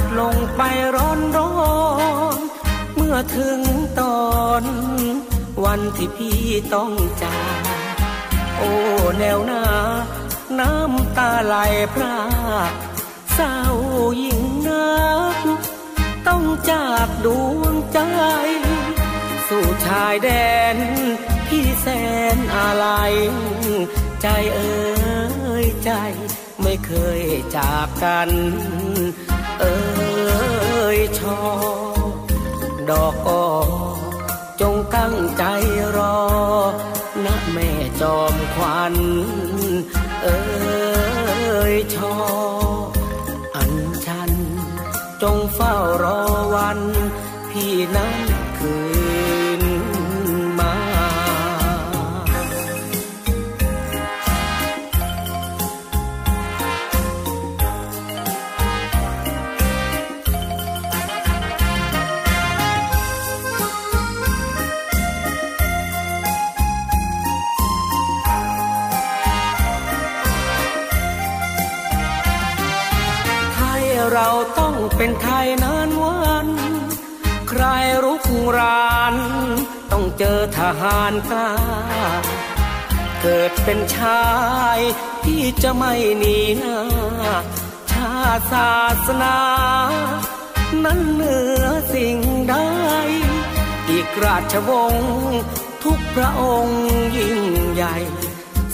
ดลงไปร้อนร้อนเมื่อถึงตอน วันที่พี่ต้องจากโอ้แนวหน้า น้ำตาไหลพรากเศร้ายิ่งนักต้องจากดวงใจ สู่ชายแดน พี่แสนอะไรใจเอ้ยใจไม่เคยจากกัน เอ๋ยชอ ดอกอจงตั้งใจรอนะแม่จอมควันเอ๋ยชอ อันฉัน จงเฝ้ารอวัน พี่นั้น เราต้องเป็นไทยนานวัน ใครรุกราน ต้องเจอทหารกล้า เกิดเป็นชายที่จะไม่หนีหน้า ชาติศาสนา นั้นเหนือสิ่งใด อีกราชวงศ์ทุกพระองค์ยิ่งใหญ่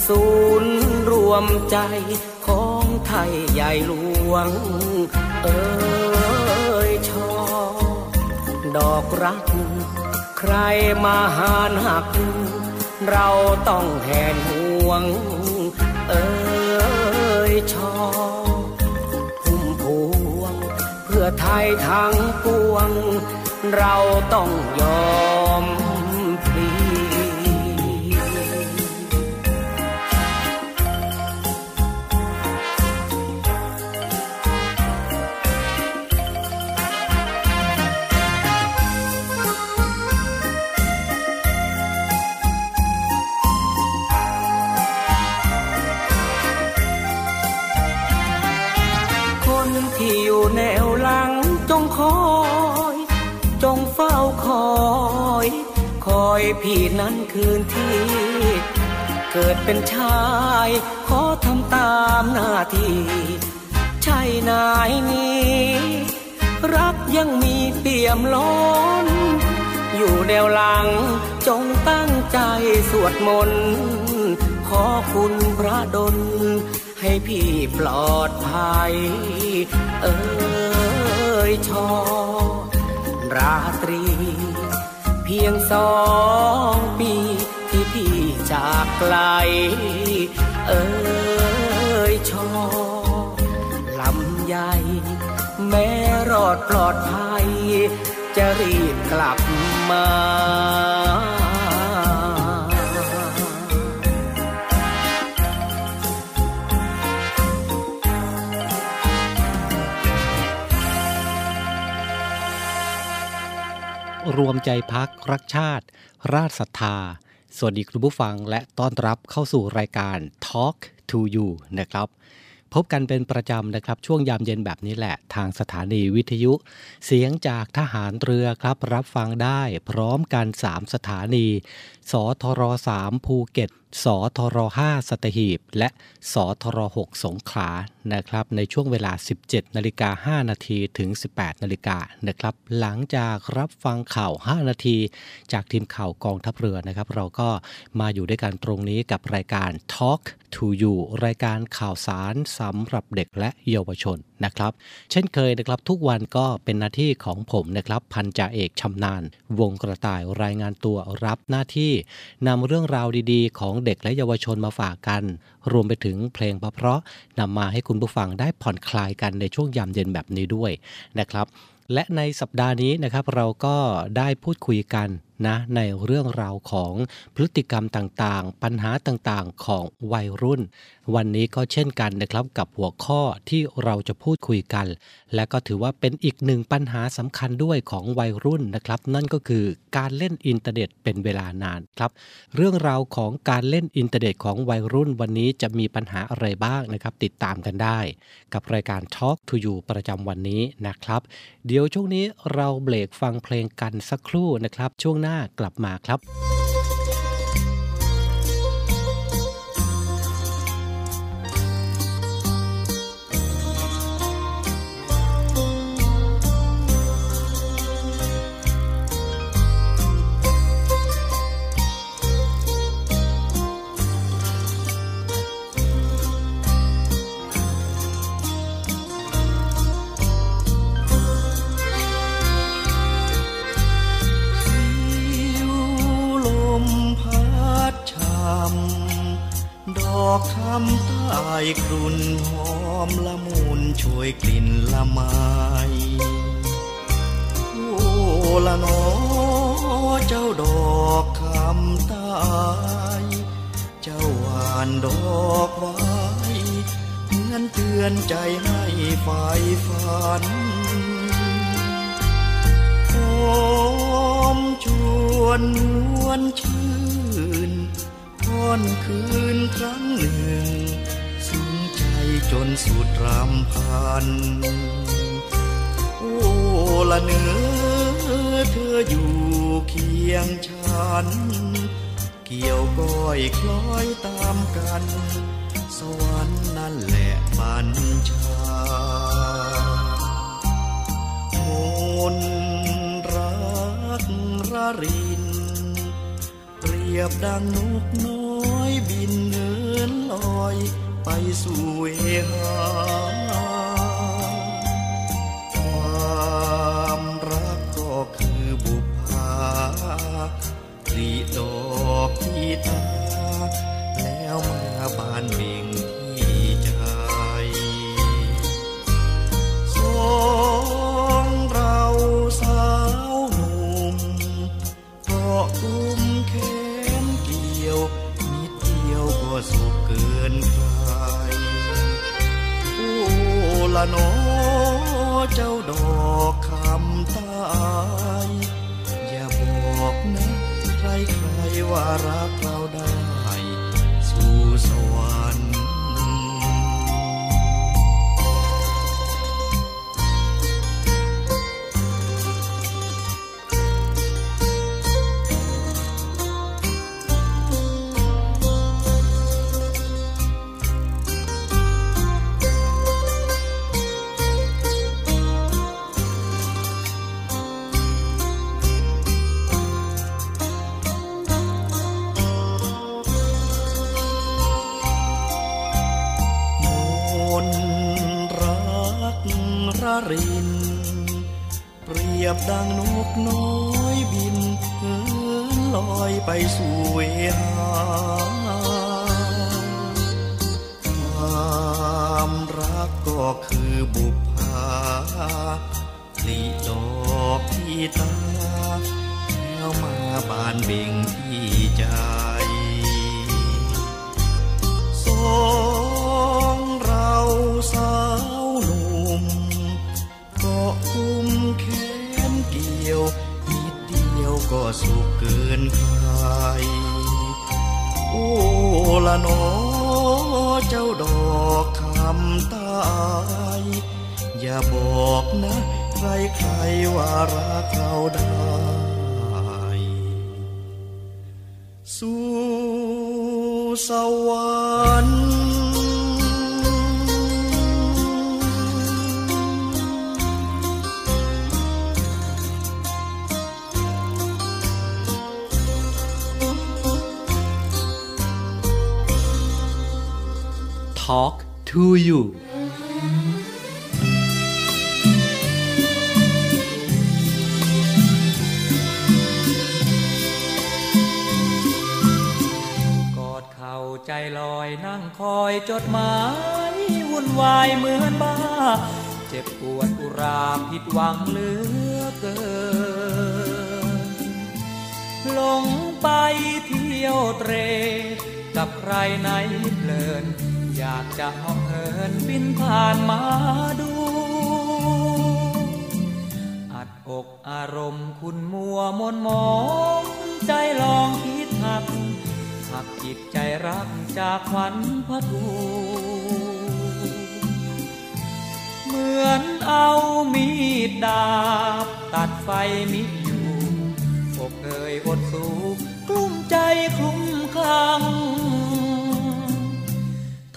ศูนย์รวมใจของ ไทยใหญ่หลวง เอ้ยชอ ดอกรัก ใครมาหานหัก เราต้องแทนห่วง เอ้ยชอพุ่มพวง เพื่อไทยทั้งปวง เราต้องยอม อยพี่นั้นคืนที่ เกิดเป็นชาย ขอทำตามหน้าที่ใช่นายนี้ รักยังมีเปี่ยมล้น อยู่แนวหลังจงตั้งใจสวดมนต์ขอคุณพระดล ให้พี่ปลอดภัย เอ้ยชอราตรี เพียงสองปีที่พี่จากไกล เอ้ยชอลำใหญ่แม้รอดปลอดภัย จะรีบกลับมา รวมใจพักรักชาติ ราชศรัทธา สวัสดีคุณผู้ฟังและต้อนรับเข้าสู่รายการ Talk to You นะครับ พบกันเป็นประจำนะครับ ช่วงยามเย็นแบบนี้แหละ ทางสถานีวิทยุ เสียงจากทหารเรือครับ รับฟังได้ พร้อมกัน 3 สถานี สทร3ภูเก็ต สทร5สัตหีบ และสทร6สงขลานะครับในช่วงเวลา 17นาฬิกา5นาทีถึง 18นาฬิกานะครับหลังจากรับฟังข่าว 5 นาที จากทีมข่าวกองทัพเรือนะครับ เราก็มาอยู่ด้วยกันตรงนี้กับรายการ Talk to You รายการข่าวสารสำหรับเด็กและเยาวชน นะครับ เช่นเคยนะครับทุกวันก็เป็นหน้าที่ของผมนะครับพันจ่าเอกชำนาญ วงกระต่ายรายงานตัวรับหน้าที่นำเรื่องราวดีๆ ของเด็กและเยาวชนมาฝากกัน รวมไปถึงเพลงเพราะๆนำมาให้คุณผู้ฟังได้ผ่อนคลายกันในช่วงยามเย็นแบบนี้ด้วยนะครับและในสัปดาห์นี้นะครับเราก็ได้พูดคุยกัน นะในเรื่องราวของพฤติกรรมต่างๆ ปัญหาต่างๆ ของวัยรุ่น วันนี้ก็เช่นกันนะครับกับหัวข้อที่เราจะพูดคุยกัน และก็ถือว่าเป็นอีกหนึ่งปัญหาสำคัญด้วยของวัยรุ่นนะครับ นั่นก็คือการเล่นอินเทอร์เน็ตเป็นเวลานานครับ เรื่องราวของการเล่นอินเทอร์เน็ตของวัยรุ่นวันนี้จะมีปัญหาอะไรบ้างนะครับ ติดตามกันได้ กับรายการ Talk to You ประจำวันนี้นะครับ เดี๋ยวช่วงนี้เราเบรกฟังเพลงกันสักครู่นะครับ ช่วงหน้ากลับมาครับ คืนครั้งหนึ่งซึ้งใจจนสุดรำพัน โอ้ละเนื้อเธออยู่เคียงฉัน เกี่ยวก้อยคล้อยตามกัน สวรรค์นั่นแหละบัญชามนรักระริน เปรียบดังนกน้อย ไปสู่เ talk to you กอดเข่าใจลอยนั่งคอยจดหมาย วุ่นวายเหมือนบ้า เจ็บปวดอุราผิดหวังเหลือเกินหลงไปเที่ยวเตรกับใครไหนเพลิน อยากจะหอเหินบินผ่านมาดู อัดอกอารมณ์คุณมัวมนมองใจลองคิดหัก หักจิตใจรักจากขวัญพระทูเหมือนเอามีดดาบ ตัดไฟมิอยู่อกเอ่ยอดสูกลุ้มใจคลุ้มคลั่ง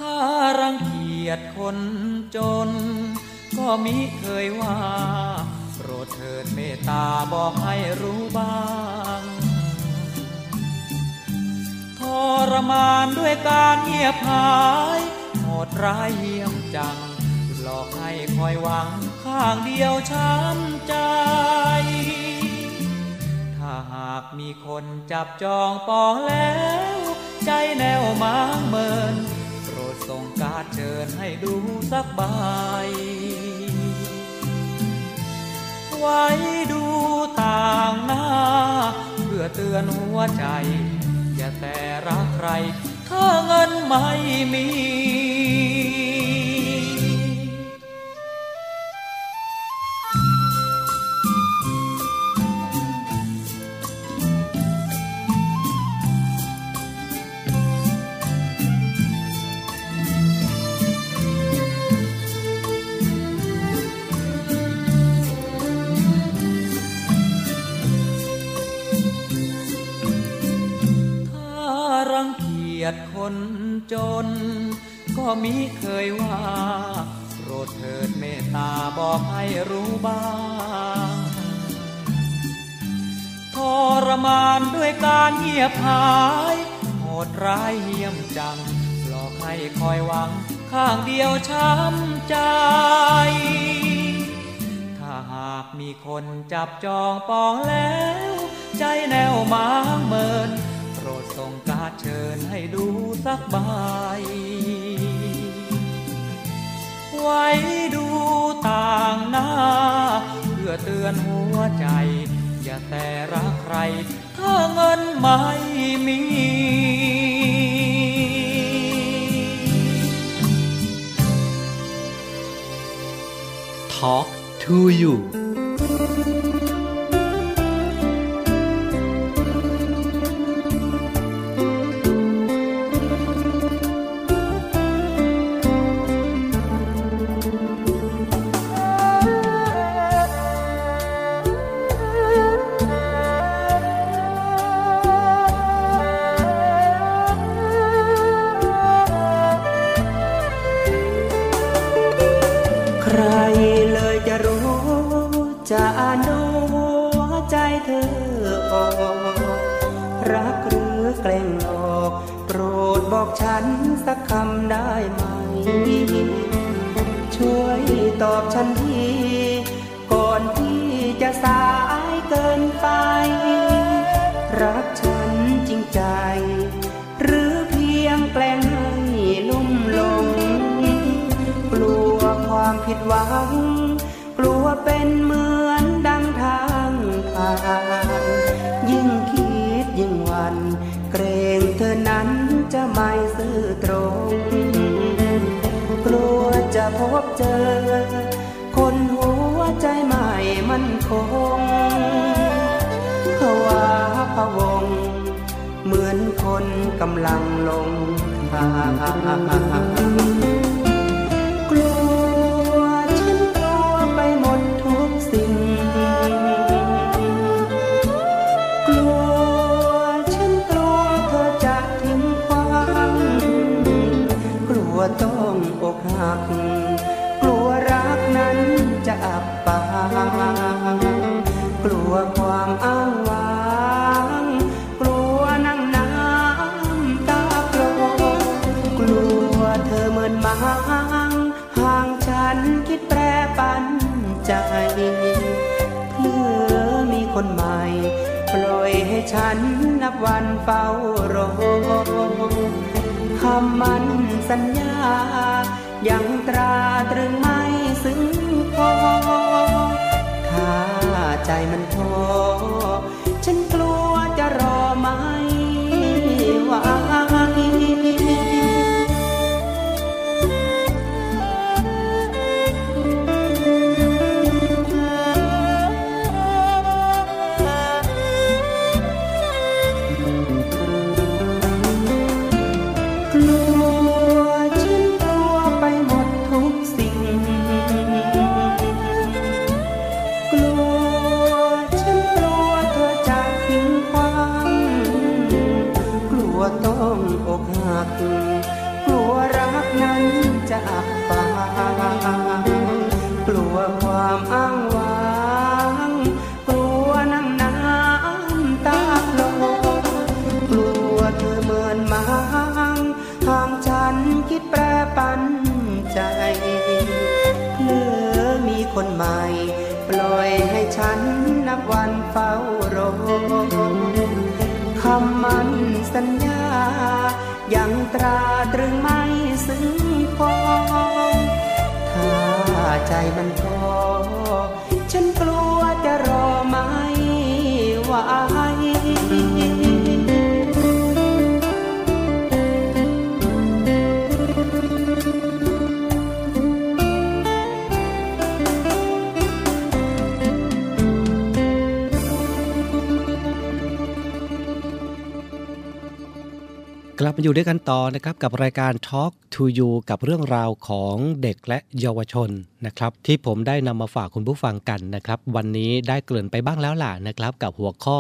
ถ้ารังเกียจคนจน ก็มิเคยว่าโปรดเถิดเมตตาบอกให้รู้บ้างทรมานด้วยการเงียบหายโหดร้ายเยี่ยมจัง หลอกให้คอยหวังข้างเดียวช้ำใจ ถ้าหากมีคนจับจองปองแล้ว ใจแนวมางเมิน ส่งการเชิญให้ดูสักใบไว้ดูต่างหน้า เพื่อเตือนหัวใจ อย่าแต่รักใคร ถ้าเงินไม่มีารเงียบหายโหดร้ายเยี่ยมจัง หลอกให้คอยหวัง ข้างเดียวช้ำใจ ถ้าหากมีคนจับจองปองแล้ว ใจแนวมางเมินโปรดส่งการเชิญให้ดูสักใบไว้ดูต่างหน้า เพื่อเตือนหัวใจ อย่าแต่รักใคร เงินไม่มี Talk to you รักหรือแกล้งหลอก โปรดบอกฉันสักคำได้ไหม ช่วยตอบฉันทีก่อนที่จะสายเกินไป รักฉันจริงใจ หรือเพียงแกล้งให้ลุ่มหลง กลัวความผิดหวัง กลัวเป็นมือ ไม่ซื่อตรง กลัวจะพบเจอ คนหัวใจใหม่มันคงภาวะพะวง เหมือนคนกำลังลงทาง ฉันนับวันเฝ้ารอคำมันสัญญา ยังตราตรึงไม่ซึ้งพอ ถ้าใจมันพอฉันกลัวจะรอไม่ไหว อยู่ด้วยกันต่อนะครับกับรายการ Talk to You กับเรื่องราวของเด็กและเยาวชนนะครับที่ผมได้นำมาฝากคุณผู้ฟังกันนะครับวันนี้ได้เกริ่นไปบ้างแล้วล่ะนะครับกับหัวข้อ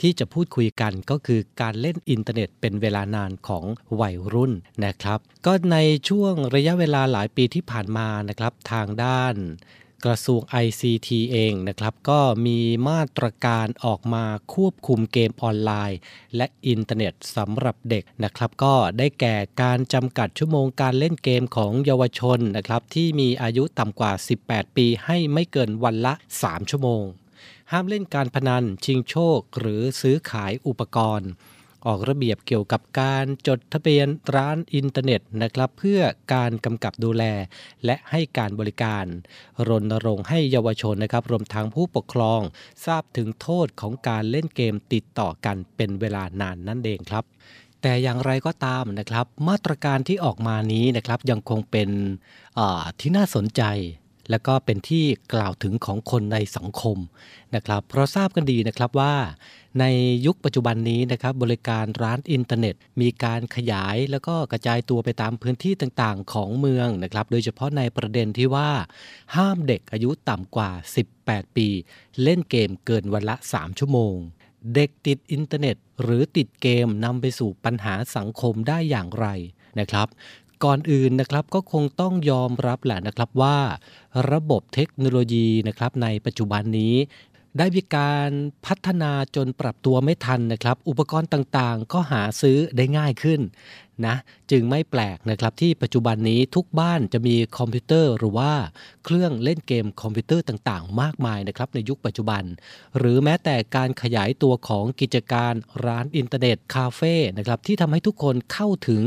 ที่จะพูดคุยกันก็คือการเล่นอินเทอร์เน็ตเป็นเวลานานของวัยรุ่นนะครับ ก็ในช่วงระยะเวลาหลายปีที่ผ่านมานะครับทางด้าน กระทรวง ICT เองนะครับก็มีมาตรการออกมาควบคุมเกมออนไลน์ และอินเทอร์เน็ตสำหรับเด็กนะครับ ก็ได้แก่การจำกัดชั่วโมงการเล่นเกมของเยาวชนนะครับที่มีอายุต่ำกว่า 18 ปีให้ไม่เกินวันละ 3 ชั่วโมง ห้ามเล่นการพนันชิงโชค หรือซื้อขายอุปกรณ์ ออกระเบียบเกี่ยวกับการจดทะเบียนร้านอินเทอร์เน็ตนะครับเพื่อการกำกับดูแล และให้การบริการ รณรงค์ให้เยาวชนนะครับรวมทั้งผู้ปกครอง ทราบถึงโทษของการเล่นเกมติดต่อกันเป็นเวลานานนั่นเองครับแต่อย่างไรก็ตามนะครับ มาตรการที่ออกมานี้นะครับยังคงเป็นที่น่าสนใจ และก็เป็นที่กล่าวถึงของคนในสังคมนะครับ เพราะทราบกันดีนะครับว่าในยุคปัจจุบันนี้นะครับบริการร้านอินเทอร์เน็ต มีการขยายแล้วก็กระจายตัวไปตามพื้นที่ต่างๆ ของเมืองนะครับ โดยเฉพาะในประเด็นที่ว่า ห้ามเด็กอายุต่ำกว่า 18 ปี เล่นเกมเกินวันละ 3 ชั่วโมง เด็กติดอินเทอร์เน็ต หรือติดเกมนำไปสู่ปัญหาสังคมได้อย่างไรนะครับ ก่อนอื่นนะครับก็คงต้องยอมรับแหละนะครับว่า ระบบเทคโนโลยีนะครับในปัจจุบันนี้ได้มีการพัฒนาจนปรับตัวไม่ทันนะครับ อุปกรณ์ต่างๆ ก็หาซื้อได้ง่ายขึ้น นะจึงไม่แปลกนะครับที่ปัจจุบันนี้ทุกบ้านจะมีคอมพิวเตอร์หรือว่าเครื่องเล่นเกมคอมพิวเตอร์ต่างๆ มากมายนะครับในยุคปัจจุบัน หรือแม้แต่การขยายตัวของกิจการร้านอินเทอร์เน็ตคาเฟ่นะครับที่ทำให้ทุกคนเข้าถึง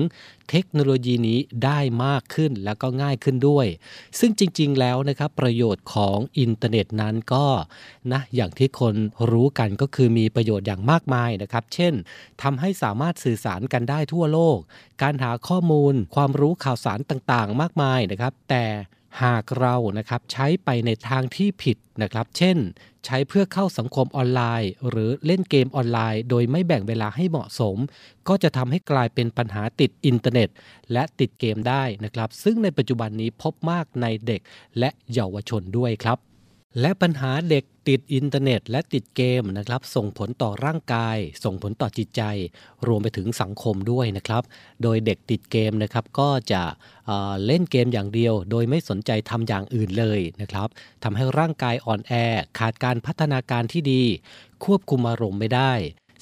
เทคโนโลยีนี้ได้มากขึ้นแล้วก็ง่ายขึ้นด้วย ซึ่งจริงๆแล้วนะครับประโยชน์ของอินเทอร์เน็ตนั้นก็นะอย่างที่คนรู้กันก็คือมีประโยชน์อย่างมากมายนะครับ เช่นทำให้สามารถสื่อสารกันได้ทั่วโลกการหาข้อมูล ความรู้ข่าวสารต่างๆ มากมายนะครับ แต่หากเรานะครับใช้ไปในทางที่ผิดนะครับ เช่น ใช้เพื่อเข้าสังคมออนไลน์ หรือเล่นเกมออนไลน์ โดยไม่แบ่งเวลาให้เหมาะสม ก็จะทำให้กลายเป็นปัญหาติดอินเทอร์เน็ต และติดเกมได้นะครับ ซึ่งในปัจจุบันนี้พบมากในเด็กและเยาวชนด้วยครับ และปัญหาเด็กติดอินเทอร์เน็ต และติดเกมนะครับ ส่งผลต่อร่างกาย ส่งผลต่อจิตใจ รวมไปถึงสังคมด้วยนะครับ โดยเด็กติดเกมนะครับก็จะเเล่นเกมอย่างเดียว โดยไม่สนใจทำอย่างอื่นเลยนะครับทำให้ร่างกายอ่อนแอ ขาดการพัฒนาการที่ดี ควบคุมอารมณ์ไม่ได้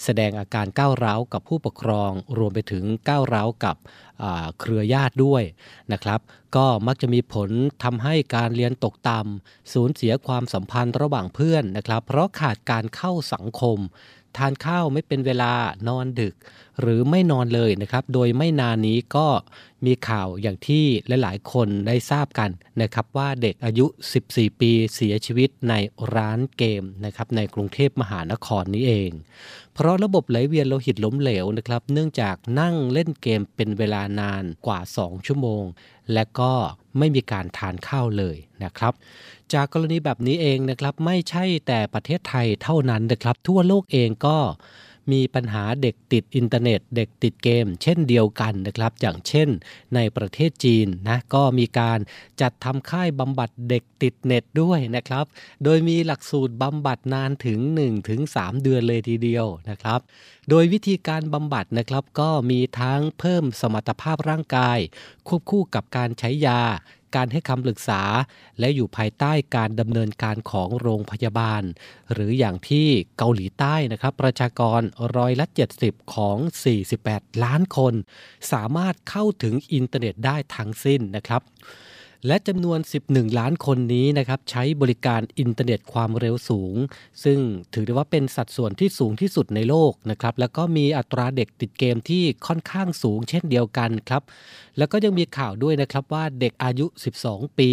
แสดงอาการก้าวร้าวกับผู้ปกครอง รวมไปถึงก้าวร้าวกับ เครือญาติด้วยนะครับ ก็มักจะมีผลทำให้การเรียนตกต่ำสูญเสียความสัมพันธ์ระหว่างเพื่อนนะครับ เพราะขาดการเข้าสังคม ทานข้าวไม่เป็นเวลานอนดึก หรือไม่นอนเลยนะครับ โดยไม่นานนี้ก็มีข่าวอย่างที่หลายๆ คนได้ทราบกันนะครับว่าเด็กอายุ 14 ปีเสียชีวิตในร้านเกมนะครับในกรุงเทพมหานครนี้เอง เพราะระบบไหลเวียนโลหิตล้มเหลวนะครับ เนื่องจากนั่งเล่นเกมเป็นเวลานานกว่า 2 ชั่วโมง และก็ไม่มีการทานข้าวเลยนะครับ จากกรณีแบบนี้เองนะครับไม่ใช่แต่ประเทศไทยเท่านั้นนะครับ ทั่วโลกเองก็มีปัญหาเด็กติดอินเทอร์เน็ต เด็กติดเกม เช่นเดียวกันนะครับ อย่างเช่นในประเทศจีนนะก็มีการจัดทำค่ายบำบัดเด็กติดเน็ตด้วยนะครับ โดยมีหลักสูตรบำบัดนานถึง 1-3 เดือนเลยทีเดียวนะครับ โดยวิธีการบำบัดนะครับก็มีทั้งเพิ่มสมรรถภาพร่างกาย ควบคู่กับการใช้ยา การให้คำปรึกษา และอยู่ภายใต้การดำเนินการของโรงพยาบาล หรืออย่างที่เกาหลีใต้นะครับ ประชากรร้อยละ 70 ของ 48 ล้านคน สามารถเข้าถึงอินเทอร์เน็ตได้ทั้งสิ้นนะครับ และจำนวน 11 ล้านคนนี้นะครับใช้บริการอินเทอร์เน็ตความเร็วสูง ซึ่งถือได้ว่าเป็นสัดส่วนที่สูงที่สุดในโลกนะครับแล้วก็มีอัตราเด็กติดเกมที่ค่อนข้างสูงเช่นเดียวกันครับ แล้วก็ยังมีข่าวด้วยนะครับว่าเด็กอายุ 12 ปี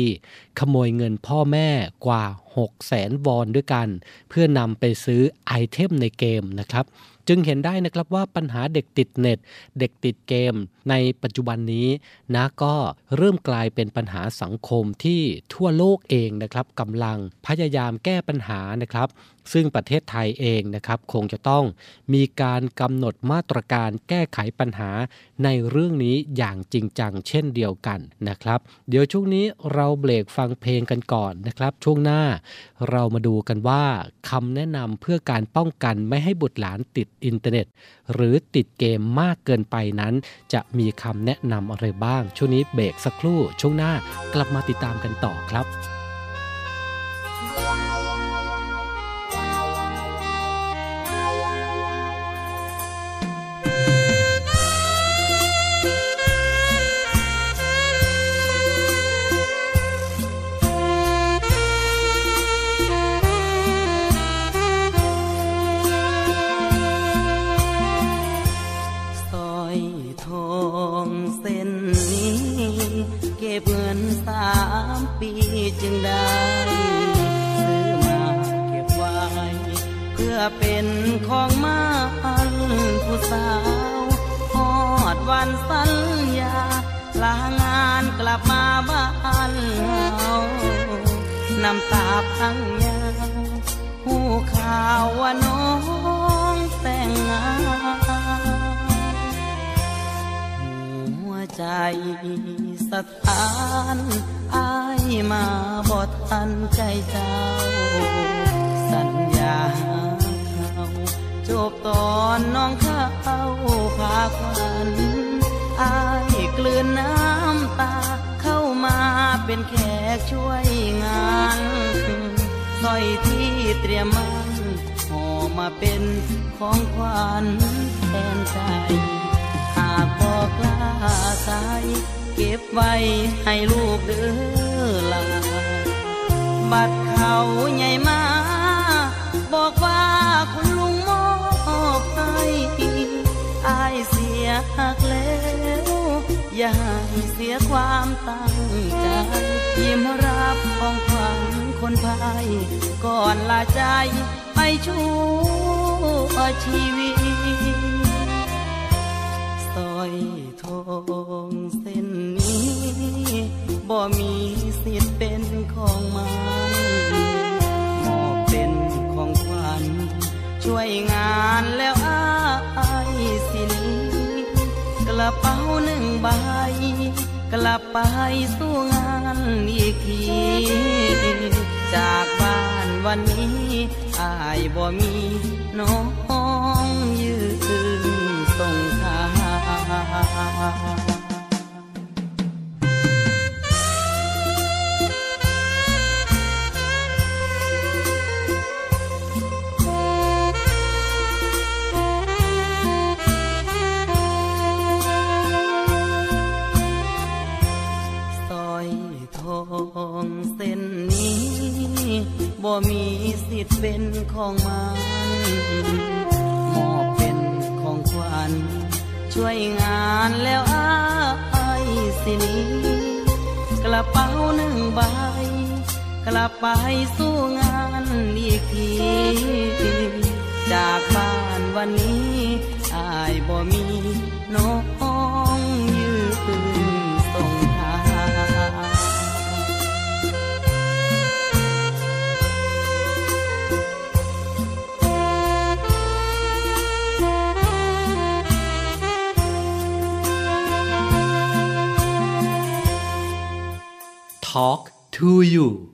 ขโมยเงินพ่อแม่กว่า6แสนวอนด้วยกัน เพื่อนำไปซื้อไอเทมในเกมนะครับ จึงเห็นได้นะครับว่าปัญหาเด็กติดเน็ต เด็กติดเกม ในปัจจุบันนี้นะก็เริ่มกลายเป็นปัญหาสังคมที่ทั่วโลกเองนะครับกำลังพยายามแก้ปัญหานะครับซึ่งประเทศไทยเองนะครับคงจะต้องมีการกำหนดมาตรการแก้ไขปัญหาในเรื่องนี้อย่างจริงจังเช่นเดียวกันนะครับ เดี๋ยวช่วงนี้เราเบรกฟังเพลงกันก่อนนะครับ ช่วงหน้าเรามาดูกันว่าคำแนะนำเพื่อการป้องกันไม่ให้บุตรหลานติดอินเทอร์เน็ต หรือติดเกมมากเกินไปนั้น จะมีคำแนะนำอะไรบ้าง ช่วงนี้เบรกสักครู่ ช่วงหน้ากลับมาติดตามกันต่อครับ ได้ซื้อมาเก็บไว้ เพื่อเป็นของมันผู้สาวหอดวันสัญญาลางานกลับมาบ้านเฮาน้ำตาพังยาวหูข่าวว่าน้องแต่งงานหัวใจ สถานอายมาบอดทันใจเจ้า สัญญาเขาจบตอนน้องเข้าพาควันอายกลืนน้ำตาเข้ามาเป็นแขกช่วยงานสร้อยที่เตรียมมันห่อมาเป็นของขวัญแทนใจ หากบอกลาสาย เก็บไว้ให้ลูกเด้อลาบัดเขาใหญ่มา บอกว่าคุณลุงมอบให้อายเสียหักแล้ว อย่าให้เสียความตั้งใจ ยิ้มรับของขวัญคนพาย ก่อนลาใจไปชั่วชีวิต องเส้นนี้บ่มีสิทธิ์เป็นของมันมอบเป็นของขวัญช่วยงานแล้วอายสินกระเป๋าหนึ่งใบกลับไปสู้งานอีกทีจากบ้านวันนี้อายบ่มีน้องยืนส่ง ทางสร้อยทองเส้นนี้บ่มีสิทธิ์เป็นของมัน ช่วยงานแล้วอายสินี้กระเป๋าหนึ่งใบ กลับไปสู้งานอีกที จากบ้านวันนี้อายบ่มีน้อง Talk to you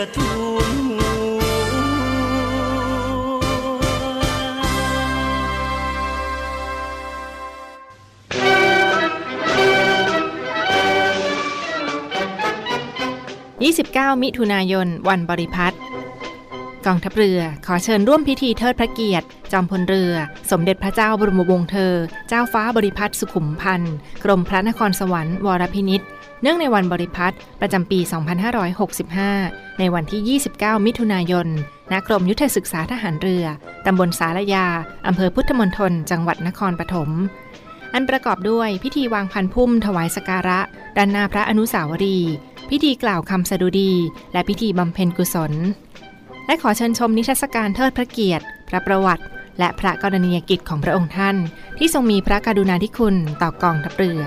อทุนหัว29 มิถุนายน วันบริพัตรกองทัพเรือขอเชิญร่วมพิธีเทิดพระเกียรติ จอมพลเรือ สมเด็จพระเจ้าบรมวงศ์เธอ เจ้าฟ้าบริพัตรสุขุมพันธ์กรมพระนครสวรรค์วรพินิษเนื่องในวันบริพัตรประจำปี 2565 ในวันที่ 29 มิถุนายนณกรมยุทธศึกษาทหารเรือ ตำบลสารยา อำเภอพุทธมณฑล จังหวัดนครปฐม อันประกอบด้วยพิธีวางพันพุ่มถวายสการะ ด้านหน้าพระอนุสาวรีย์พิธีกล่าวคำสดุดี และพิธีบำเพ็ญกุศล และขอเชิญชมนิทรรศการเทิดพระเกียรติ พระประวัติ และพระกรณียกิจของพระองค์ท่าน ที่ทรงมีพระกรุณาธิคุณต่อกองทัพเรือ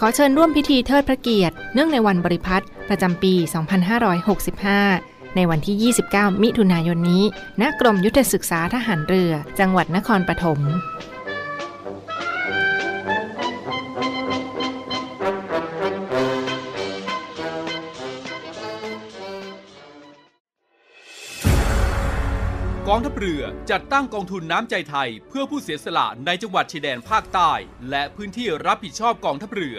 ขอเชิญร่วมพิธีเทิดพระเกียรติ เนื่องในวันบริพัตร ประจำปี 2565 ในวันที่ 29 มิถุนายนนี้ ณ กรมยุทธศึกษาทหารเรือ จังหวัดนครปฐมกองทัพเรือจัดตั้งกองทุนน้ำใจไทย เพื่อผู้เสียสละในจังหวัดชายแดนภาคใต้ และพื้นที่รับผิดชอบกองทัพเรือ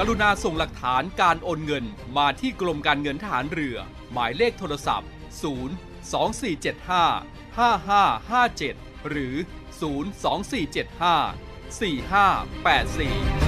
กรุณาส่งหลักฐานการโอนเงินมาที่กรมการเงินทหารเรือ หมายเลขโทรศัพท์ 0 2475 5557 หรือ 02475 4584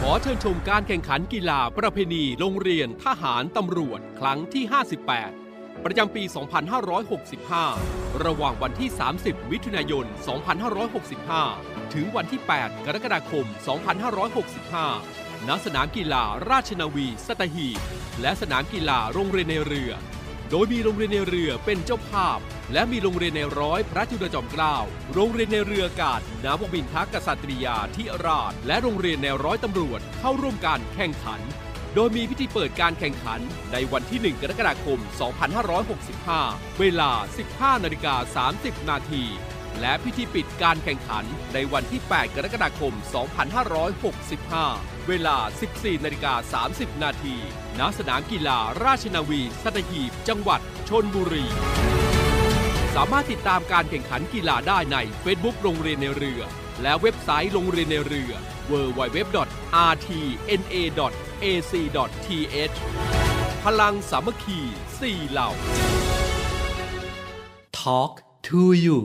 ขอเชิญชมการแข่งขันกีฬาประเพณีโรงเรียนทหารตำรวจครั้งที่ 58 ประจำปี 2565 ระหว่างวันที่ 30 มิถุนายน 2565 ถึงวันที่ 8 กรกฎาคม 2565 ณ สนามกีฬาราชนาวี สัตหีบและสนามกีฬาโรงเรียนในเรือ โดยมีโรงเรียนในเรือเป็นเจ้าภาพ และมีโรงเรียนในร้อยพระจุลจอมเกล้า โรงเรียนในเรืออากาศนาวบินทักกษัตริยาธิราช และโรงเรียนในร้อยตำรวจเข้าร่วมการแข่งขัน โดยมีพิธีเปิดการแข่งขันในวันที่ 1 กรกฎาคม 2565 เวลา 15นาฬิกา30 นาที และพิธีปิดการแข่งขันในวันที่ 8 กรกฎาคม 2565 เวลา 14นาฬิกา30 นาทีณสนามกีฬาราชนาวี สัตหีบ จังหวัดชนบุรี สามารถติดตามการแข่งขันกีฬาได้ใน Facebook โรงเรียนในเรือ และเว็บไซต์โรงเรียนในเรือ www.rtna.ac.th พลังสามัคคี4เหล่า Talk to you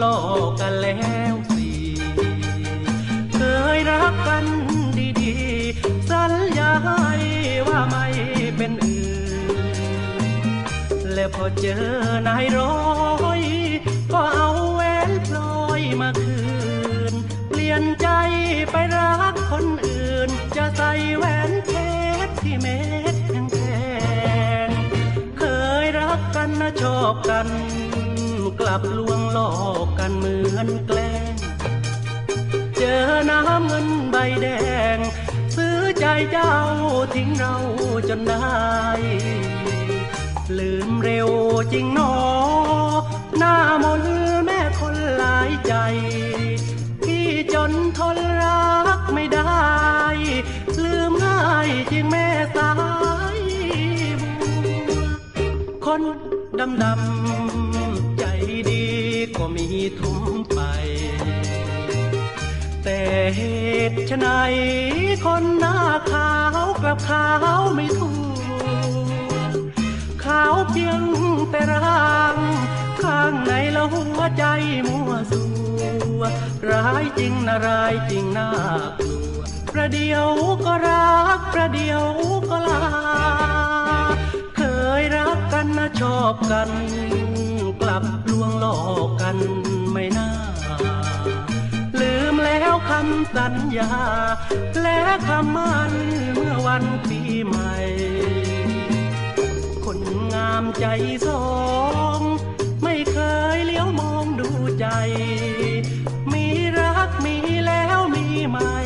โลกกันแล้วสิเคยรักกันดีๆ สัญญาให้ว่าไม่เป็นอื่น และพอเจอนายร้อย ก็เอาแหวนพลอยมาคืน เปลี่ยนใจไปรักคนอื่น จะใส่แหวนเพชรที่เม็ดแพงๆเคยรักกันนะชอบกัน กลับลวงหลอกกันเหมือนแกล้ง เจอน้ำเงินใบแดง ซื้อใจเจ้าทิ้งเราจนได้ ลืมเร็วจริงหนอ หน้ามนแม่คนหลายใจที่จนทนรักไม่ได้ ลืมง่ายจริงแม่สายบัวคนดำดำ ทุ่มไป แต่เหตุไฉนคนหน้าขาวกลับขาวไม่ถูกขาวเพียงแต่ร่างข้างในละหัวใจมัวสัวร้ายจริงนะร้ายจริงน่ากลัวประเดี๋ยวก็รักประเดี๋ยวก็ลา เคยรักกันนะชอบกัน กลับลวงหลอกกัน ไม่น่า ลืมแล้วคำสัญญา และคำมันเมื่อวันปีใหม่ คนงามใจสอง ไม่เคยเลี้ยวมองดูใจ มีรักมีแล้วมีใหม่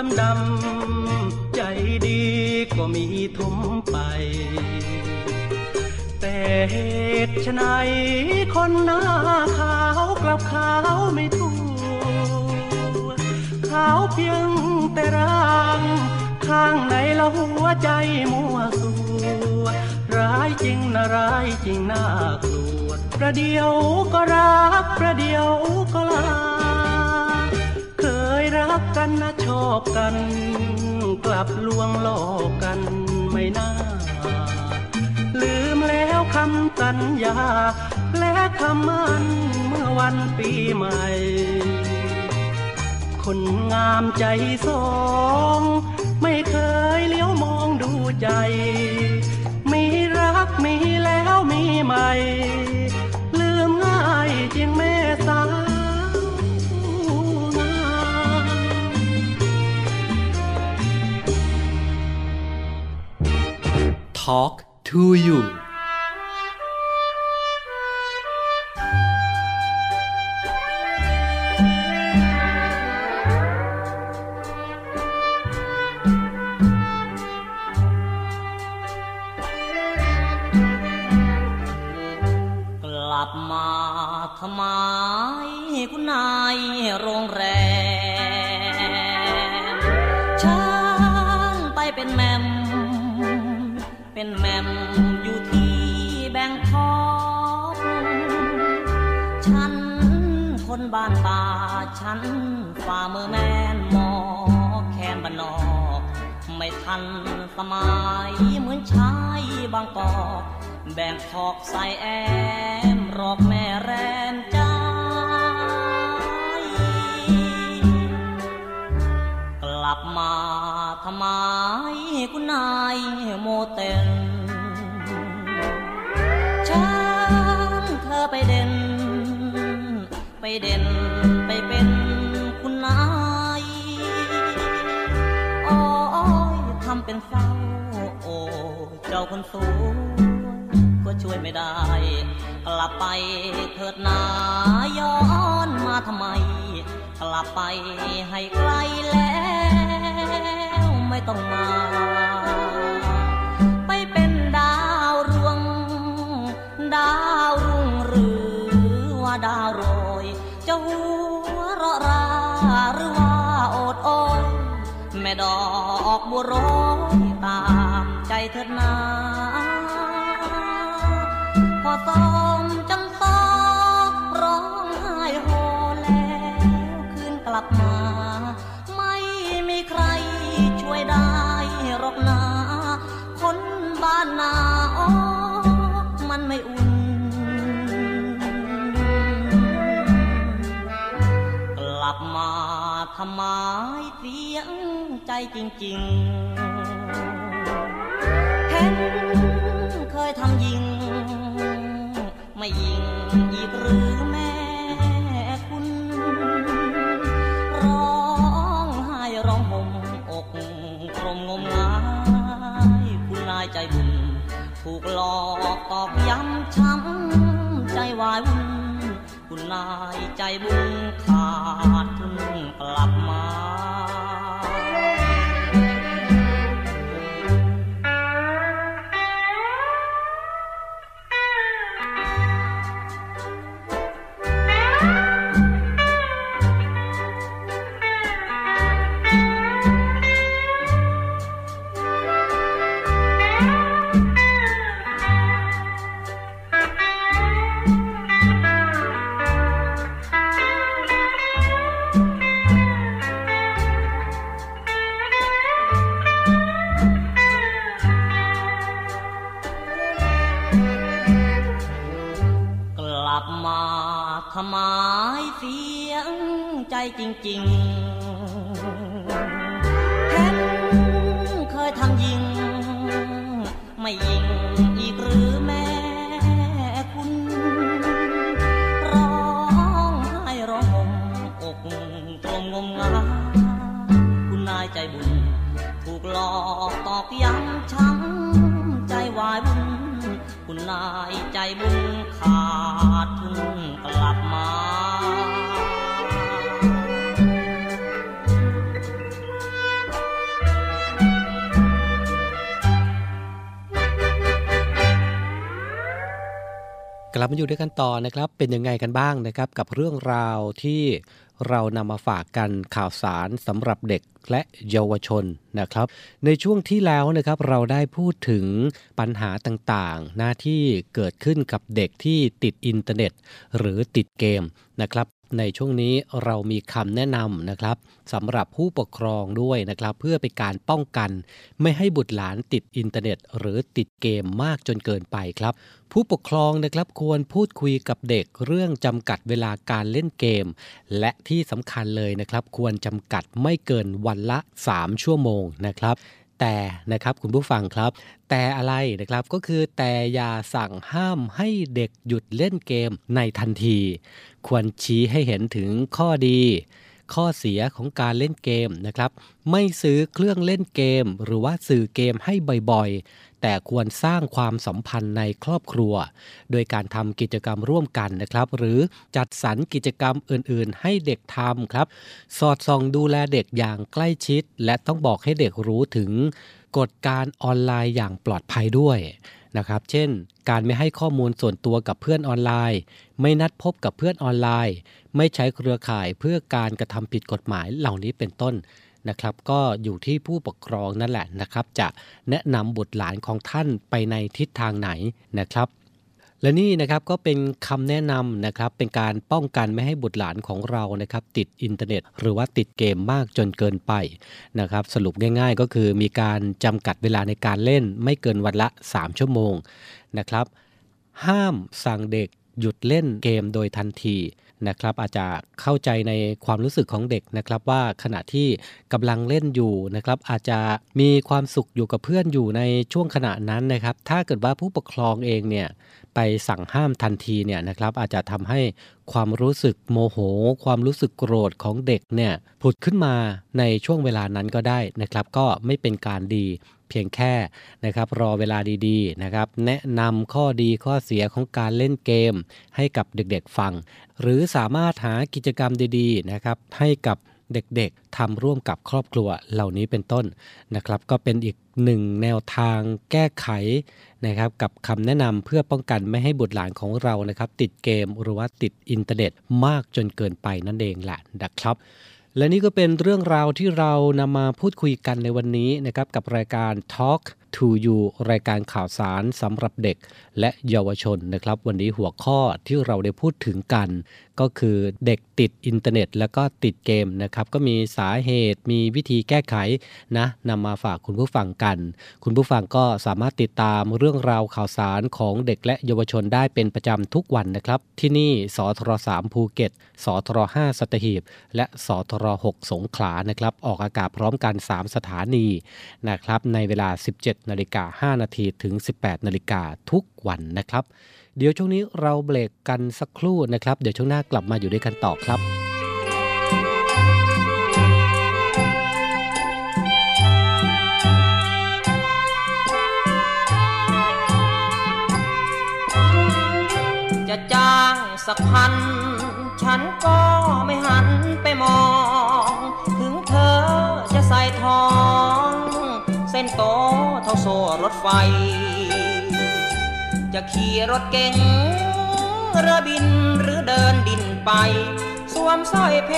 ดำดำๆใจดีก็มีทมไป แต่เหตุไฉนคนหน้าขาวกลับขาวไม่ถูกขาวเพียงแต่ร่างข้างในละหัวใจมัวสัวร้ายจริงนะร้ายจริงน่ากลัวประเดี๋ยวก็รักประเดี๋ยวก็ลาเคยรั กกันนะชอบกัน กลับลวงหลอกกันไม่น่า ลืมแล้วคำสัญญา และคำมั่นเมื่อวันปีใหม่ คนงามใจสอง ไม่เคยเลี้ยวมองดูใจ มีรักมีแล้วมีใหม่ ลืมง่ายจริงแม่สาวง Talk to you ฉันฝ่ามือแมนหมอแคนบ้านนอกไม่ทันสมัยเหมือนชายบางกอกแบ่งทอกใส่แอมรอกแม่แรมใจกลับมาทำไมคุณนายโมเต็นฉันเธอไปเด่นไปเด่นไปเป็น เป็นเศร้าโอ้เจ้าคนสวยก็ช่วยไม่ได้ กลับไปเถิดนาย้อนมาทำไม กลับไปให้ไกลแล้วไม่ต้องมา ไปเป็นดาวรวง ดาวรุ่งหรือว่าดาวโรยจะหัวเราะราหรือว่าโอดโอยแม่ดอก บัวโรยตามใจเถิดนาพอตอมจังตอกร้องไห้โฮแล้วคืนกลับมา ไม่มีใครช่วยได้หรอกนาคนบ้านนาอ้อมันไม่อุ่น กลับมาทำไมเสียง จจริงๆเห็นเคยทำยิง ไม่ยิงอีกหรือแม่คุณ ร้องไห้ร้องห่มอกกลมงมงายคุณนายใจบุญ ถูกหลอกตอกย้ำช้ำใจวายวุ่นคุณนายใจบุญขาดทุนกลับมา ขมายเสียงใจริงๆเห็นเคยทำยิง ไม่ยิงอีกหรือแม่คุณ ร้องไห้ร้องห่มอกตรงงมงาคุณนายใจบุญ ถูกหลอกตอกย้ำช้ำใจวายบุญ คุณนายใจบุญขา กลับมาอยู่ด้วยกันต่อนะครับเป็นยังไงกันบ้างนะครับกับเรื่องราวที่เรานำมาฝากกันข่าวสารสำหรับเด็กและเยาวชนนะครับ ในช่วงที่แล้วนะครับเราได้พูดถึงปัญหาต่างๆ หน้าที่เกิดขึ้นกับเด็กที่ติดอินเทอร์เน็ต หรือติดเกมนะครับ ในช่วงนี้เรามีคำแนะนำนะครับสำหรับผู้ปกครองด้วยนะครับ เพื่อเป็นการป้องกัน ไม่ให้บุตรหลานติดอินเทอร์เน็ต หรือติดเกมมากจนเกินไปครับ ผู้ปกครองนะครับควรพูดคุยกับเด็กเรื่องจำกัดเวลาการเล่นเกม และที่สำคัญเลยนะครับ ควรจำกัดไม่เกินวันละ 3 ชั่วโมงนะครับ แต่นะครับคุณผู้ฟังครับ แต่อะไรนะครับก็คือแต่อย่าสั่งห้ามให้เด็กหยุดเล่นเกมในทันที ควรชี้ให้เห็นถึงข้อดี ข้อเสียของการเล่นเกมนะครับ ไม่ซื้อเครื่องเล่นเกม หรือว่าสื่อเกมให้บ่อย แต่ควรสร้างความสัมพันธ์ในครอบครัว โดยการทำกิจกรรมร่วมกันนะครับ หรือจัดสรรกิจกรรมอื่น ๆ ให้เด็กทำครับ สอดส่องดูแลเด็กอย่างใกล้ชิด และต้องบอกให้เด็กรู้ถึงกฎการออนไลน์อย่างปลอดภัยด้วยนะครับ เช่น การไม่ให้ข้อมูลส่วนตัวกับเพื่อนออนไลน์ ไม่นัดพบกับเพื่อนออนไลน์ ไม่ใช้เครือข่ายเพื่อการกระทำผิดกฎหมายเหล่านี้เป็นต้น นะครับ ก็อยู่ที่ผู้ปกครองนั่นแหละนะครับ จะแนะนำบุตรหลานของท่านไปในทิศทางไหนนะครับและนี่นะครับก็เป็นคำแนะนำนะครับเป็นการป้องกันไม่ให้บุตรหลานของเรานะครับติดอินเทอร์เน็ต หรือว่าติดเกมมากจนเกินไปนะครับสรุปง่าย ๆ ก็คือมีการจำกัดเวลาในการเล่นไม่เกินวันละ 3 ชั่วโมงนะครับ ห้ามสั่งเด็กหยุดเล่นเกมโดยทันที นะครับอาจจะเข้าใจในความรู้สึกของเด็กนะครับว่าขณะที่กำลังเล่นอยู่นะครับอาจจะมีความสุขอยู่กับเพื่อนอยู่ในช่วงขณะนั้นนะครับ ถ้าเกิดว่าผู้ปกครองเองเนี่ยไปสั่งห้ามทันทีเนี่ยนะครับอาจจะทำให้ความรู้สึกโมโห ความรู้สึกโกรธของเด็กเนี่ยผุดขึ้นมาในช่วงเวลานั้นก็ได้นะครับ ก็ไม่เป็นการดีเพียงแค่นะครับรอเวลาดีๆนะครับแนะนำข้อดีข้อเสียของการเล่นเกมให้กับเด็กๆฟัง หรือสามารถหากิจกรรมดีๆนะครับให้กับเด็กๆทำร่วมกับครอบครัวเหล่านี้เป็นต้นนะครับ ก็เป็นอีกหนึ่งแนวทางแก้ไขนะครับกับคำแนะนำเพื่อป้องกันไม่ให้บุตรหลานของเรานะครับ ติดเกมหรือว่าติดอินเทอร์เน็ตมากจนเกินไปนั่นเองแหละนะครับและนี่ก็เป็นเรื่องราวที่เรานำมาพูดคุยกันในวันนี้นะครับกับรายการ Talk to You รายการข่าวสารสำหรับเด็กและเยาวชนนะครับ วันนี้หัวข้อที่เราได้พูดถึงกัน ก็คือเด็ก ติดอินเทอร์เน็ต แล้วก็ติดเกมนะครับก็มีสาเหตุมีวิธีแก้ไขนะนำมาฝากคุณผู้ฟังกัน คุณผู้ฟังก็สามารถติดตามเรื่องราวข่าวสารของเด็กและเยาวชนได้เป็นประจำทุกวันนะครับ ที่นี่สทร3ภูเก็ตสทร5สัตหีบ และสทร6สงขลานะครับออกอากาศพร้อมกัน 3 สถานีนะครับในเวลา 17นาฬิกา5นาทีถึง 18นาฬิกาทุกวันนะครับ เดี๋ยวช่วงนี้เราเบรกกันสักครู่นะครับ เดี๋ยวช่วงหน้ากลับมาอยู่ด้วยกันต่อครับจะจ้างสักพัน ฉันก็ไม่หันไปมอง ถึงเธอจะใส่ทอง เส้นโตเท่าโซ่รถไฟ จะขี่รถเก๋งเรือบินหรือเดินดินไป สวมสร้อยเพ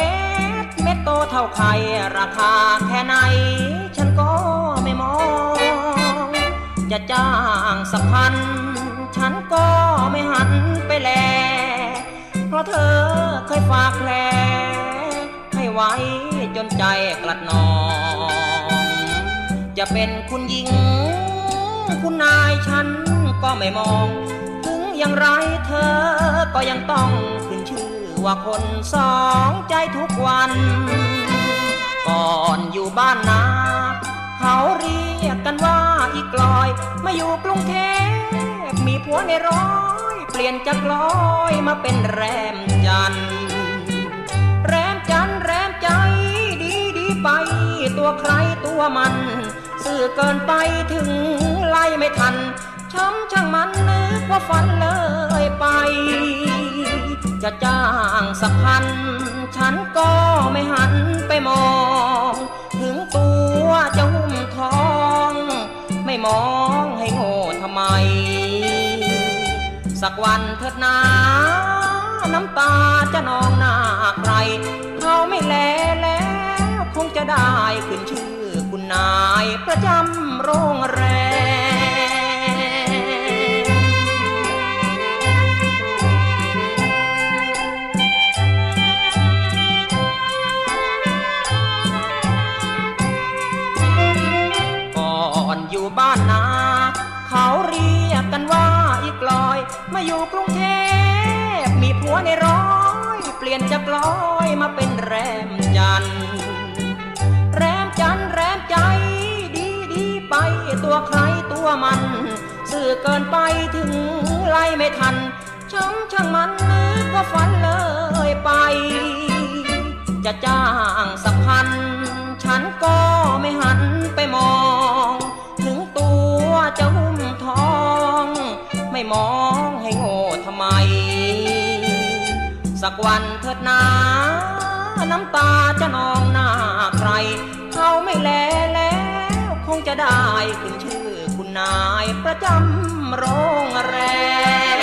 ชรเม็ดโตเท่าไข่ราคาแค่ไหน ฉันก็ไม่มอง จะจ้างสักพัน ฉันก็ไม่หันไปแล เพราะเธอเคยฝากแผลให้ไว้จนใจกลัดนอง จะเป็นคุณหญิง คุณนายฉัน ก็ไม่มอง ถึงอย่างไรเธอก็ยังต้องขึ้นชื่อว่าคนสองใจทุกวัน ก่อนอยู่บ้านนาเขาเรียกกันว่าอีกลอย มาอยู่กรุงเทพมีผัวในร้อย เปลี่ยนจากลอยมาเป็นแรมจันแรมจันแรมใจดีดีไป ตัวใครตัวมัน สื่อเกินไปถึงไล่ไม่ทัน ช้ำช่างมันนึกว่าฝันเลยไป จะจ้างสักพัน ฉันก็ไม่หันไปมอง ถึงตัวจะหุ้มทอง ไม่มองให้โง่ทำไม สักวันเถิดนาน้ำตาจะนองหน้าใครเขาไม่แลแล้วคงจะได้ขึ้นชื่อคุณนายประจำโรงแรม มาอยู่กรุงเทพ มีผัวในร้อย เปลี่ยนจากลอยมาเป็นแรมจัน แรมจันแรมใจ ดีดีไปตัวใครตัวมัน สื่อเกินไปถึงไล่ไม่ทันช้ำช่างมันนึกว่าฝันเลยไป จะจ้างสักพัน ฉันก็ไม่หันไปมอง ถึงตัวจะหุ้มทอง ไม่มอง สักวันเถิดนา น้ำตาจะนองหน้าใคร เขาไม่แลแล้ว คงจะได้ขึ้นชื่อคุณนายประจำโรงแรม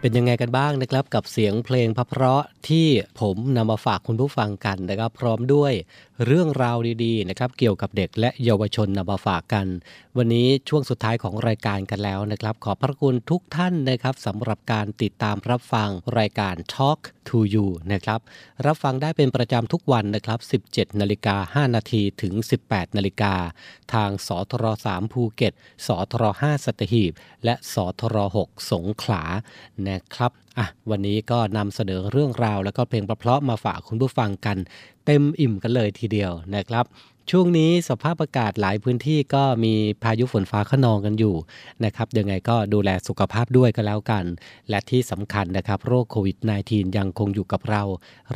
เป็นยังไงกันบ้างนะครับกับเสียงเพลงพะเพราะที่ผมนำมาฝากคุณผู้ฟังกันนะครับ พร้อมด้วยเรื่องราวดีๆนะครับเกี่ยวกับเด็กและเยาวชนนำมาฝากกัน วันนี้ช่วงสุดท้ายของรายการกันแล้วนะครับ ขอบพระคุณทุกท่านนะครับสำหรับการติดตามรับฟังรายการ Talk to You นะครับรับฟังได้เป็นประจำทุกวันนะครับ 17นาฬิกา5นาทีถึง 18นาฬิกาทางสทร3ภูเก็ตสทร5สัตหีบ และสทร6สงขลานะครับอะวันนี้ก็นำเสนอเรื่องราวแล้วก็เพลงเพราะๆมาฝากคุณผู้ฟังกัน เต็มอิ่มกันเลยทีเดียวนะครับ ช่วงนี้สภาพอากาศหลายพื้นที่ก็มีพายุฝนฟ้าขนองกันอยู่นะครับยังไงก็ดูแลสุขภาพด้วยก็แล้วกัน และที่สำคัญนะครับ โรคโควิด -19 ยังคงอยู่กับเรา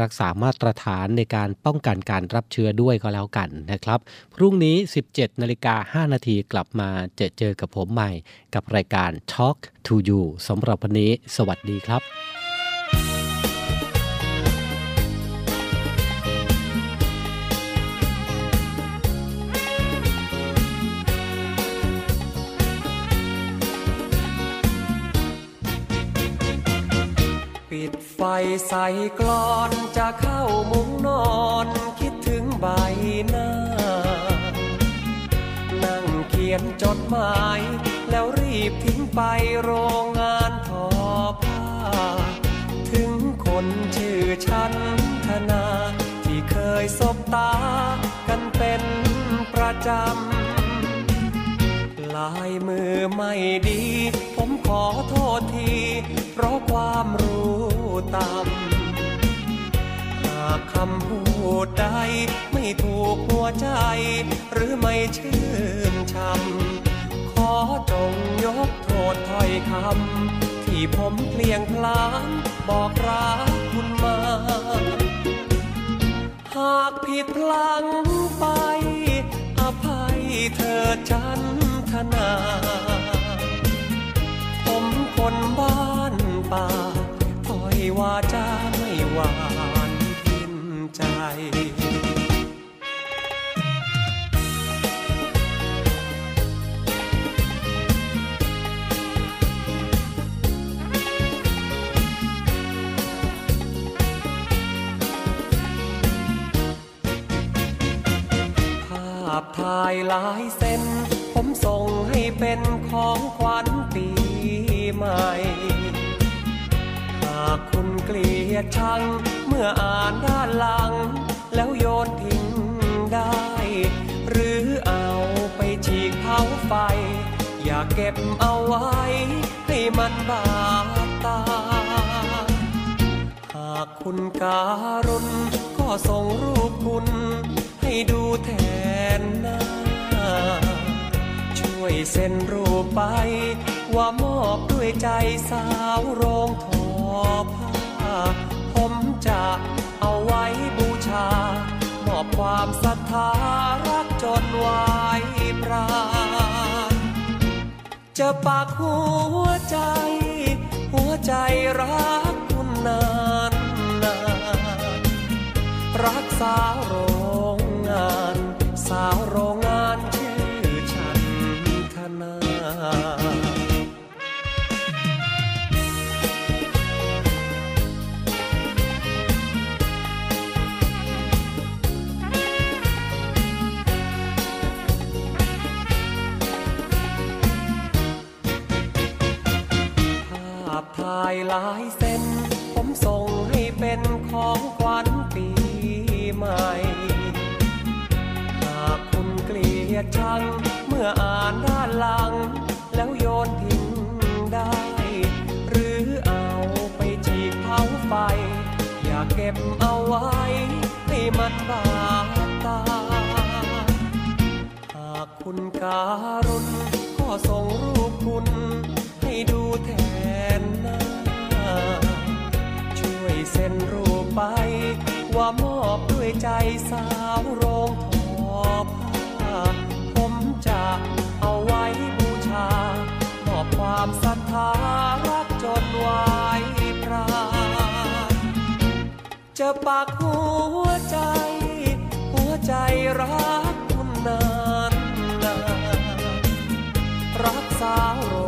รักษามาตรฐานในการป้องกันการรับเชื้อด้วยก็แล้วกันนะครับ พรุ่งนี้ 17นาฬิกา5นาทีกลับมาเจอเจอกับผมใหม่ กับรายการ Talk to You สำหรับวันนี้ สวัสดีครับ ใส่กลอนจะเข้ามุ้งนอนคิดถึงใบหน้า นั่งเขียนจดหมาย แล้วรีบทิ้งไปโรงงานทอผ้า ถึงคนชื่อฉันธนา ที่เคยสบตากันเป็นประจำ ลายมือไม่ดี ผมขอโทษที เพราะความรู้ ต่ำหากคำพูดใดไม่ถูกหัวใจ หรือไม่ชื่นชำขอจงยกโทษถ้อยคำที่ผมเพลียงพลานบอกรักคุณมา หากผิดพลังไป อภัยเธอฉันธนา ผมคนบ้านป่า ว่าจะไม่หวานกินใจภาพถ่ายหลายเส้น ผมส่งให้เป็นของขวัญ เกลียดชัง เมื่ออ่านด้านหลัง แล้วโยนทิ้งได้ หรือเอาไปฉีกเผาไฟ อย่าเก็บเอาไว้ ให้มันบาดตา หากคุณการุณก็ส่งรูปคุณ ให้ดูแทนหน้า ช่วยเซ็นรูปไป ว่ามอบด้วยใจสาวโรงทอผ้า ผมจะเอาไว้บูชามอบความศรัทธารักจนไว้ปราจะปากหัวใจ หัวใจรักคุณนานนานรักสาวโรงงาน สาวโรงงานชื่อฉันธนาาพถ่ายลายเส้น ผมส่งให้เป็นของขวัญปีใหม่ หากคุณเกลียดชัง เมื่ออ่านด้านหลัง แล้วโยนทิ้งได้ หรือเอาไปฉีกเผาไฟ อย่าเก็บเอาไว้ ให้มันบาดตา หากคุณการุณก็ส่งรูปคุณ ดูแทนหน้า ช่วยเซ็นรูปไป ว่ามอบด้วยใจสาวโรงทอผ้า ผมจะเอาไว้บูชา มอบความศรัทธารักจนไว้ปราณจะปากหัวใจ หัวใจรักคุณนานนานรักสาวโร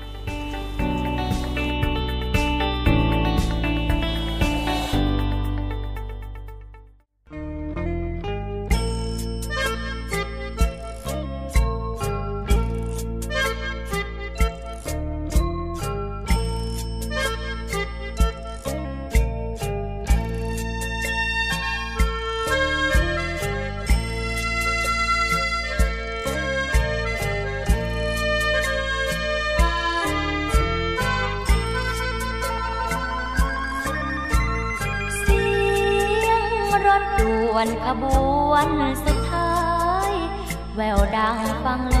วนสุดท้าย แววดังฟังแล้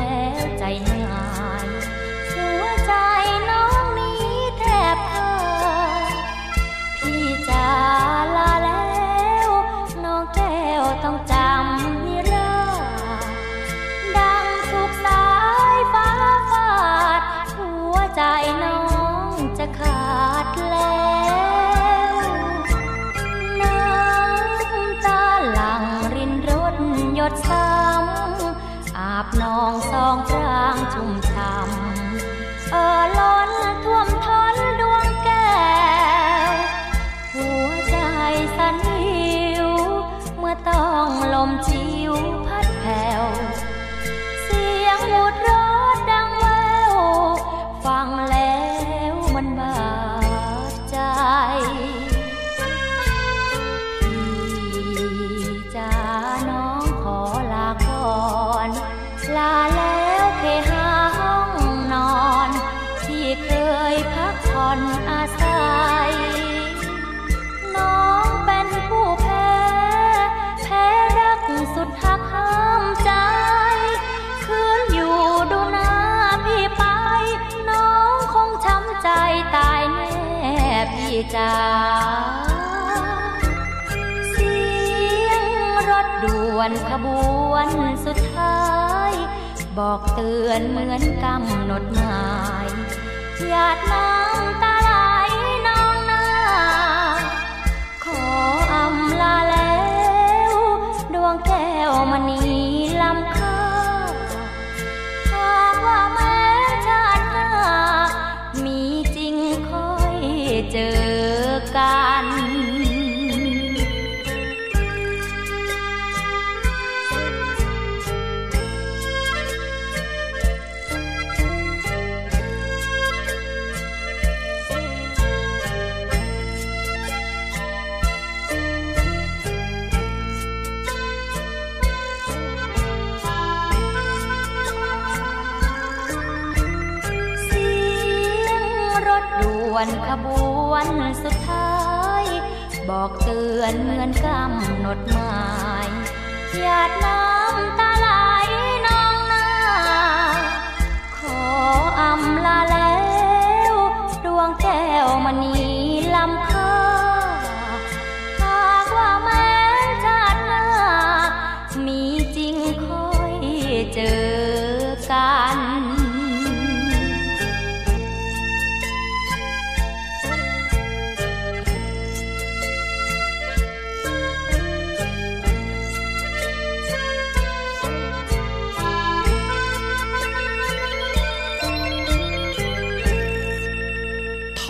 วนขบวนสุดท้าย บอกเตือนเหมือนกำหนดหมายหยาดน้ำตาไหลน้องหน้าขออำลา วนสุดท้าย บอกเตือนเหมือนกำหนดหมายหยาดน้ำตาไหลนองหน้า ขออำลาแล้ว ดวงแก้วมณี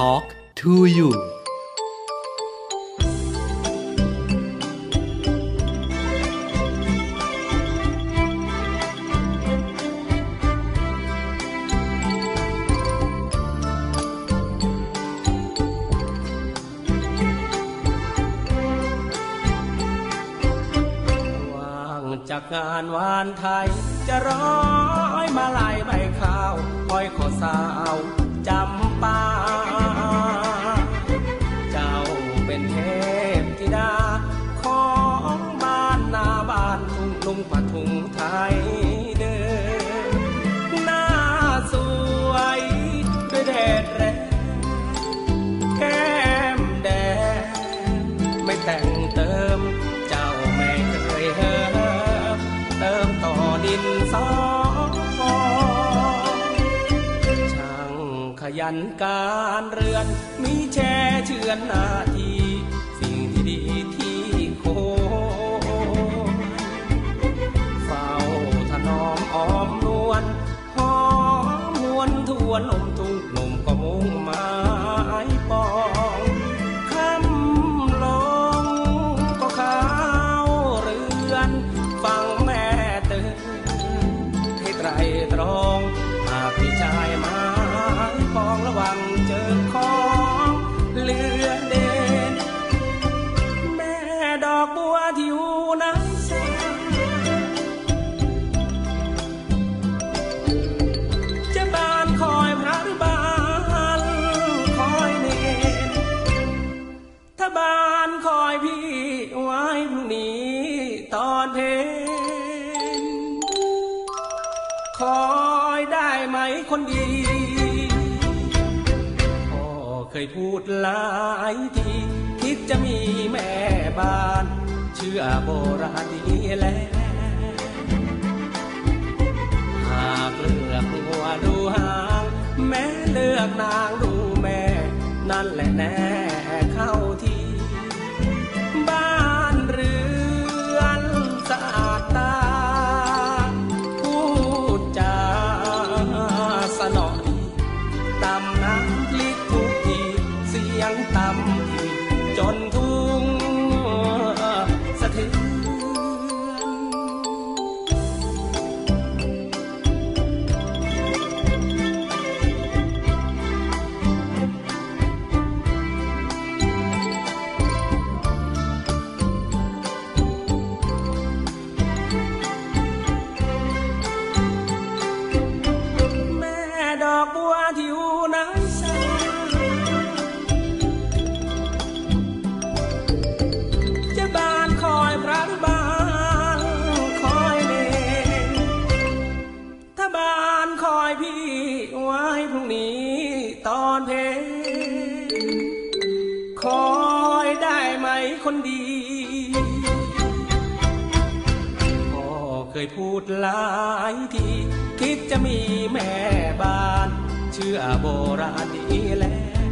Talk to you วางจากงานวานไทย จะร้อยมาลายใบข้าวคอยขอสาวจำปา นการเรือน มีแช่เชือนหนาที สิ่งที่ดีที่โคเฝ้าถนอมอ้อมนวลหอมมวนทวนอม ยพูดหลายทีคิดจะมีแม่บ้าน เชื่อโบราณดีแล้วหากเลือกหัวดูหาง แม่เลือกนางดูแม่ นั่นแหละแน่ ยพูดหลายที คิดจะมีแม่บ้าน เชื่อโบราณดีแล้ว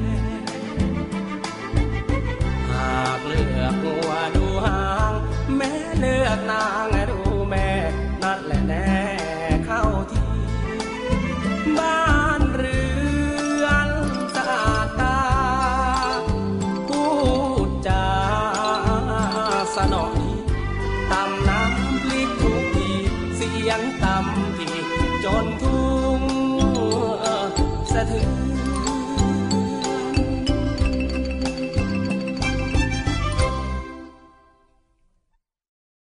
หากเลือกหัวดูหาง แม้เลือกนาง